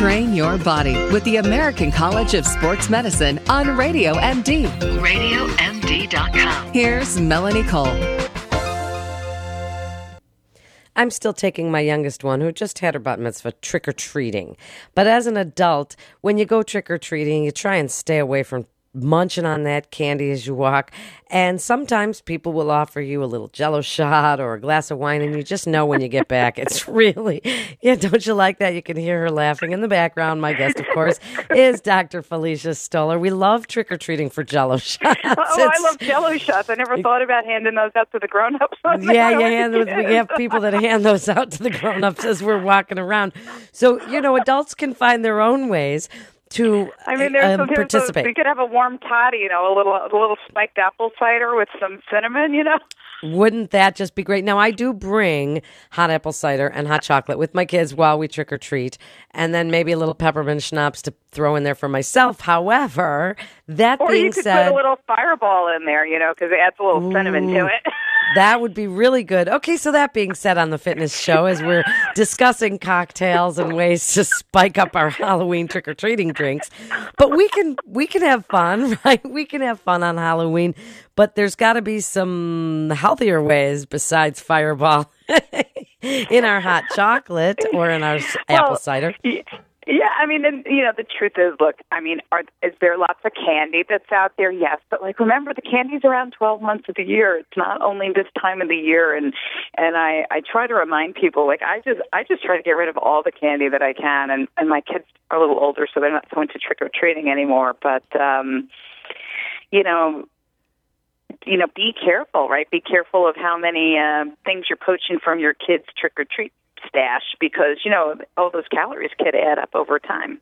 Train your body with the American College of Sports Medicine on Radio MD. RadioMD.com. Here's Melanie Cole. I'm still taking my youngest one, who just had her bat mitzvah, trick or treating. But as an adult, when you go trick or treating, you try and stay away from munching on that candy as you walk. And sometimes people will offer you a little jello shot or a glass of wine, and you just know when you get back. It's really, yeah, don't you like that? You can hear her laughing in the background. My guest, of course, is Dr. Felicia Stoler. We love trick or treating for jello shots. Oh, It's- I love jello shots. I never thought about handing those out to the grown ups. yeah, oh, yeah, hand those, we have people that hand those out to the grown-ups as we're walking around. So you know, adults can find their own ways to I mean, there's, um, participate. A, you could have a warm toddy, you know, a little a little spiked apple cider with some cinnamon, you know. Wouldn't that just be great? Now, I do bring hot apple cider and hot chocolate with my kids while we trick or treat, and then maybe a little peppermint schnapps to throw in there for myself. However, that Or being you could said, put a little fireball in there, you know, because it adds a little cinnamon to it. That would be really good. Okay, so that being said on the fitness show, as we're discussing cocktails and ways to spike up our Halloween trick or treating drinks, but we can we can have fun, right? We can have fun on Halloween, but there's got to be some healthier ways besides Fireball in our hot chocolate or in our s- apple cider. y- Yeah, I mean, and you know, the truth is, look, I mean, are is there lots of candy that's out there? Yes, but like, remember, the candy's around twelve months of the year. It's not only this time of the year, and and I I try to remind people, like, I just I just try to get rid of all the candy that I can, and and my kids are a little older, so they're not so into trick or treating anymore, but um, you know. You know, be careful, right? Be careful of how many uh, things you're poaching from your kids' trick or treat stash because you know all those calories could add up over time.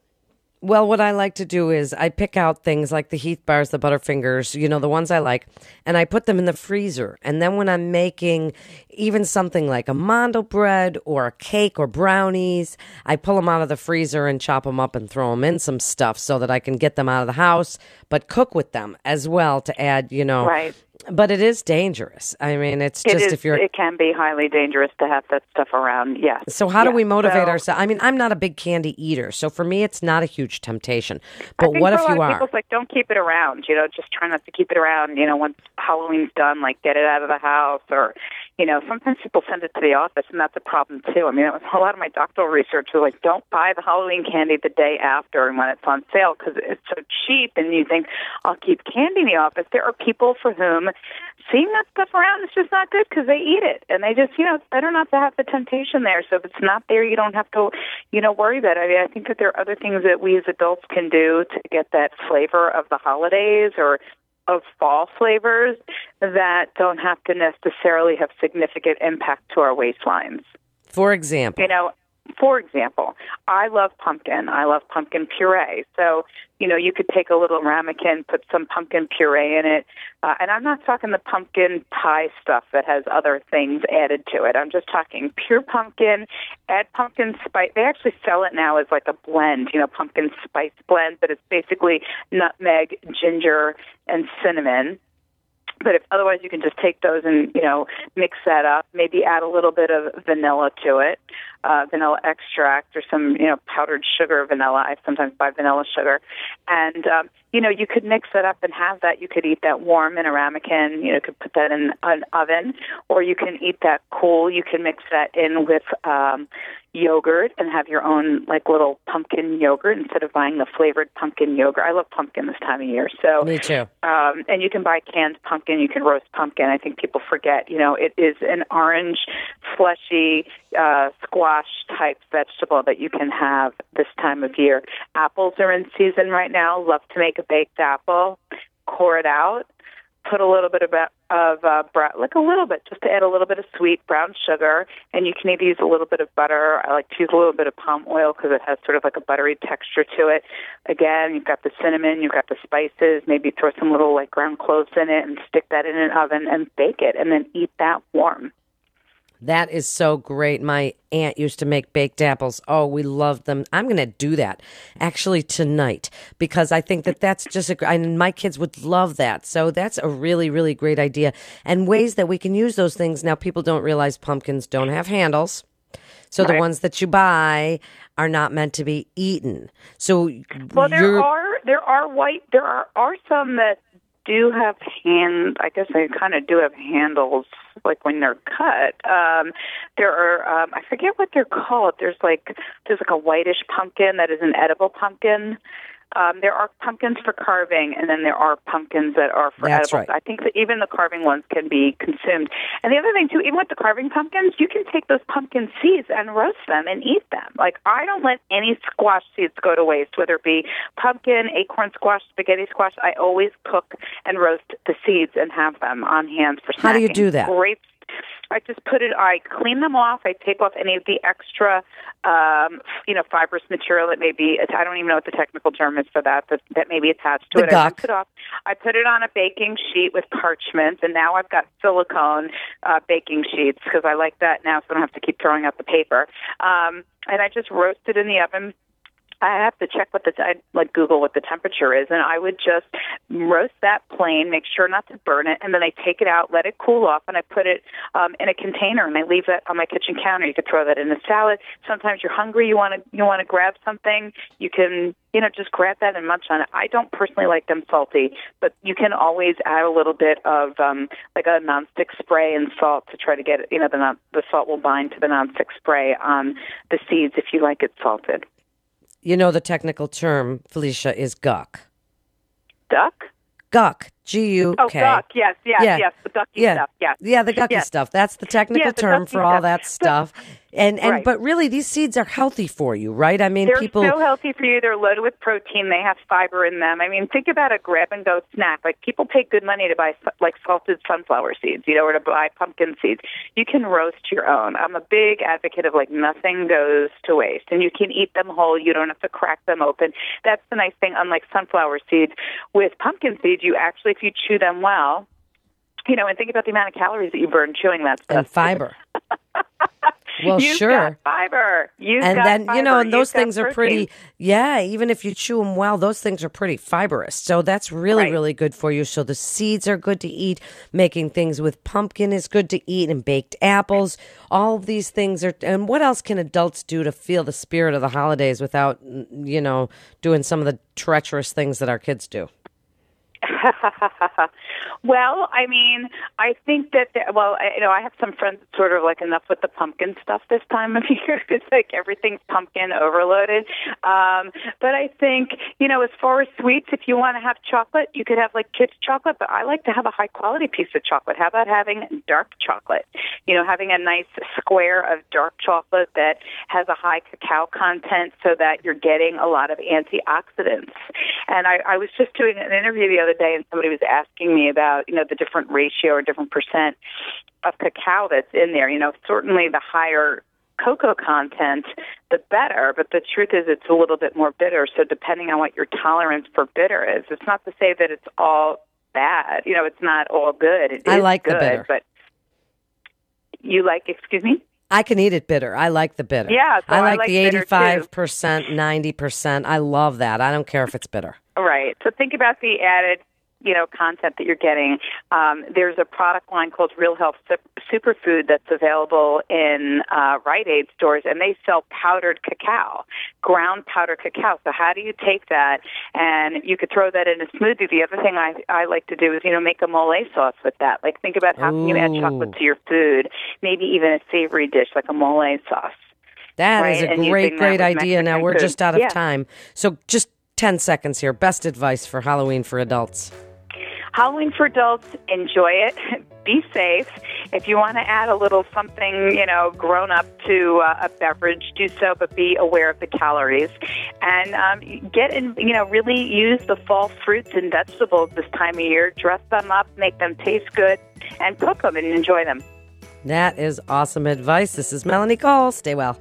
Well, what I like to do is I pick out things like the Heath bars, the Butterfingers, you know, the ones I like, and I put them in the freezer. And then when I'm making even something like a mandel bread or a cake or brownies, I pull them out of the freezer and chop them up and throw them in some stuff so that I can get them out of the house, but cook with them as well to add, you know. Right. But it is dangerous. I mean, it's It just is- if you're it can be highly dangerous to have that stuff around. Yes. so how do we motivate So- ourselves? I mean, I'm not a big candy eater, so for me, it's not a huge temptation. But what if a lot you of are? people, it's like don't keep it around. You know, just try not to keep it around. You know, once Halloween's done, like get it out of the house, or you know, sometimes people send it to the office, and that's a problem too. I mean, that was a lot of my doctoral research was like, don't buy the Halloween candy the day after and when it's on sale because it's so cheap, and you think I'll keep candy in the office. There are people for whom seeing that stuff around is just not good because they eat it, and they just, you know, it's better not to have the temptation there. So if it's not there, you don't have to, you know, worry about it. I mean, I think that there are other things that we as adults can do to get that flavor of the holidays or of fall flavors that don't have to necessarily have significant impact to our waistlines. For example, You know, for example, I love pumpkin. I love pumpkin puree. So, you know, you could take a little ramekin, put some pumpkin puree in it. Uh, and I'm not talking the pumpkin pie stuff that has other things added to it. I'm just talking pure pumpkin, add pumpkin spice. They actually sell it now as like a blend, you know, pumpkin spice blend, but it's basically nutmeg, ginger, and cinnamon but if otherwise you can just take those and you know mix that up maybe add a little bit of vanilla to it uh, vanilla extract or some you know powdered sugar vanilla i sometimes buy vanilla sugar and um, you know you could mix that up and have that you could eat that warm in a ramekin you know could put that in an oven or you can eat that cool you can mix that in with um, yogurt and have your own like little pumpkin yogurt instead of buying the flavored pumpkin yogurt i love pumpkin this time of year so me too. um, and you can buy canned pumpkin. You can roast pumpkin. I think people forget. You know, it is an orange, fleshy, uh, squash type vegetable that you can have this time of year. Apples are in season right now. Love to make a baked apple. Core it out. Put a little bit of of uh, like a little bit, just to add a little bit of sweet brown sugar, and you can either use a little bit of butter. I like to use a little bit of palm oil because it has sort of like a buttery texture to it. Again, you've got the cinnamon, you've got the spices. Maybe throw some little like ground cloves in it and stick that in an oven and bake it, and then eat that warm. That is so great. My aunt used to make baked apples. Oh, we loved them. I'm going to do that actually tonight because I think that that's just a and my kids would love that. So that's a really really great idea and ways that we can use those things. Now people don't realize pumpkins don't have handles. So the ones that you buy are not meant to be eaten. So Well, there are there are white there are are some that do have hand. I guess they kind of do have handles, like when they're cut. Um, there are um, I forget what they're called. There's like there's like a whitish pumpkin that is an edible pumpkin. Um, there are pumpkins for carving, and then there are pumpkins that are for That's edibles. right. I think that even the carving ones can be consumed. And the other thing too, even with the carving pumpkins, you can take those pumpkin seeds and roast them and eat them. Like I don't let any squash seeds go to waste, whether it be pumpkin, acorn squash, spaghetti squash. I always cook and roast the seeds and have them on hand for snacking. How do you do that? Great. I just put it. I clean them off. I take off any of the extra, um, you know, fibrous material that may be. I don't even know what the technical term is for that. That, that may be attached to The it. I guck. it off. I put it on a baking sheet with parchment, and now I've got silicone uh, baking sheets because I like that now, so I don't have to keep throwing out the paper. Um, and I just roast it in the oven. I have to check what the I like Google what the temperature is, and I would just roast that plain, make sure not to burn it, and then I take it out, let it cool off, and I put it um, in a container, and I leave that on my kitchen counter. You could throw that in a salad. Sometimes you're hungry, you want to you want to grab something, you can you know just grab that and munch on it. I don't personally like them salty, but you can always add a little bit of um, like a nonstick spray and salt to try to get it. You know the the salt will bind to the nonstick spray on the seeds if you like it salted. You know the technical term, Felicia, is guck. Duck. Guck. G U Oh, K. duck. Yes, yes, Yeah. yes. The ducky yeah. stuff. Yes. Yeah, the gucky Yes. stuff. That's the technical Yeah, the term gucky for all stuff. that stuff. And and Right. but really these seeds are healthy for you, right? I mean They're people so healthy for you. They're loaded with protein. They have fiber in them. I mean, think about a grab and go snack. Like people pay good money to buy like salted sunflower seeds, you know, or to buy pumpkin seeds. You can roast your own. I'm a big advocate of like nothing goes to waste, and you can eat them whole. You don't have to crack them open. That's the nice thing. Unlike sunflower seeds, with pumpkin seeds, you actually, if you chew them well. You know, and think about the amount of calories that you burn chewing that stuff. and fiber. well, You've sure. got fiber. You've and got then you know and those You've things are pretty yeah even if you chew them well those things are pretty fibrous. So that's really Right. really good for you. So the seeds are good to eat. Making things with pumpkin is good to eat and baked apples. All of these things are and what else can adults do to feel the spirit of the holidays without you know doing some of the treacherous things that our kids do well, I mean, I think that the, well, I, you know, I have some friends sort of like enough with the pumpkin stuff this time of year. It's like everything's pumpkin overloaded. Um, but I think you know, as far as sweets, if you want to have chocolate, you could have like chips chocolate. But I like to have a high quality piece of chocolate. How about having dark chocolate? You know, having a nice square of dark chocolate that has a high cacao content, so that you're getting a lot of antioxidants. And I, I was just doing an interview the other day, and somebody was asking me about you know the different ratio or different percent of cacao that's in there. You know, certainly the higher cocoa content, the better. But the truth is, it's a little bit more bitter. So depending on what your tolerance for bitter is, it's not to say that it's all bad. You know, it's not all good. It I is like the bitter. but you like, excuse me. I can eat it bitter. I like the bitter. Yeah, so I I like, like the eighty-five percent, ninety percent. I love that. I don't care if it's bitter. Right. So think about the added, you know, content that you're getting. Um, there's a product line called Real Health Superfood that's available in uh, Rite Aid stores, and they sell powdered cacao, ground powdered cacao. So how do you take that and you could throw that in a smoothie? The other thing I I like to do is you know make a mole sauce with that. Like think about how can you add chocolate to your food, maybe even a savory dish like a mole sauce. That is Right, a and great, great idea. Now Mexican we're food. just out of Yeah. time. So just 10 seconds here. Best advice for Halloween for adults. Halloween for adults, enjoy it. Be safe. If you want to add a little something, you know, grown up to uh, a beverage, do so, but be aware of the calories. And um, get in, you know, really use the fall fruits and vegetables this time of year. Dress them up, make them taste good, and cook them and enjoy them. That is awesome advice. This is Melanie Cole. Stay well.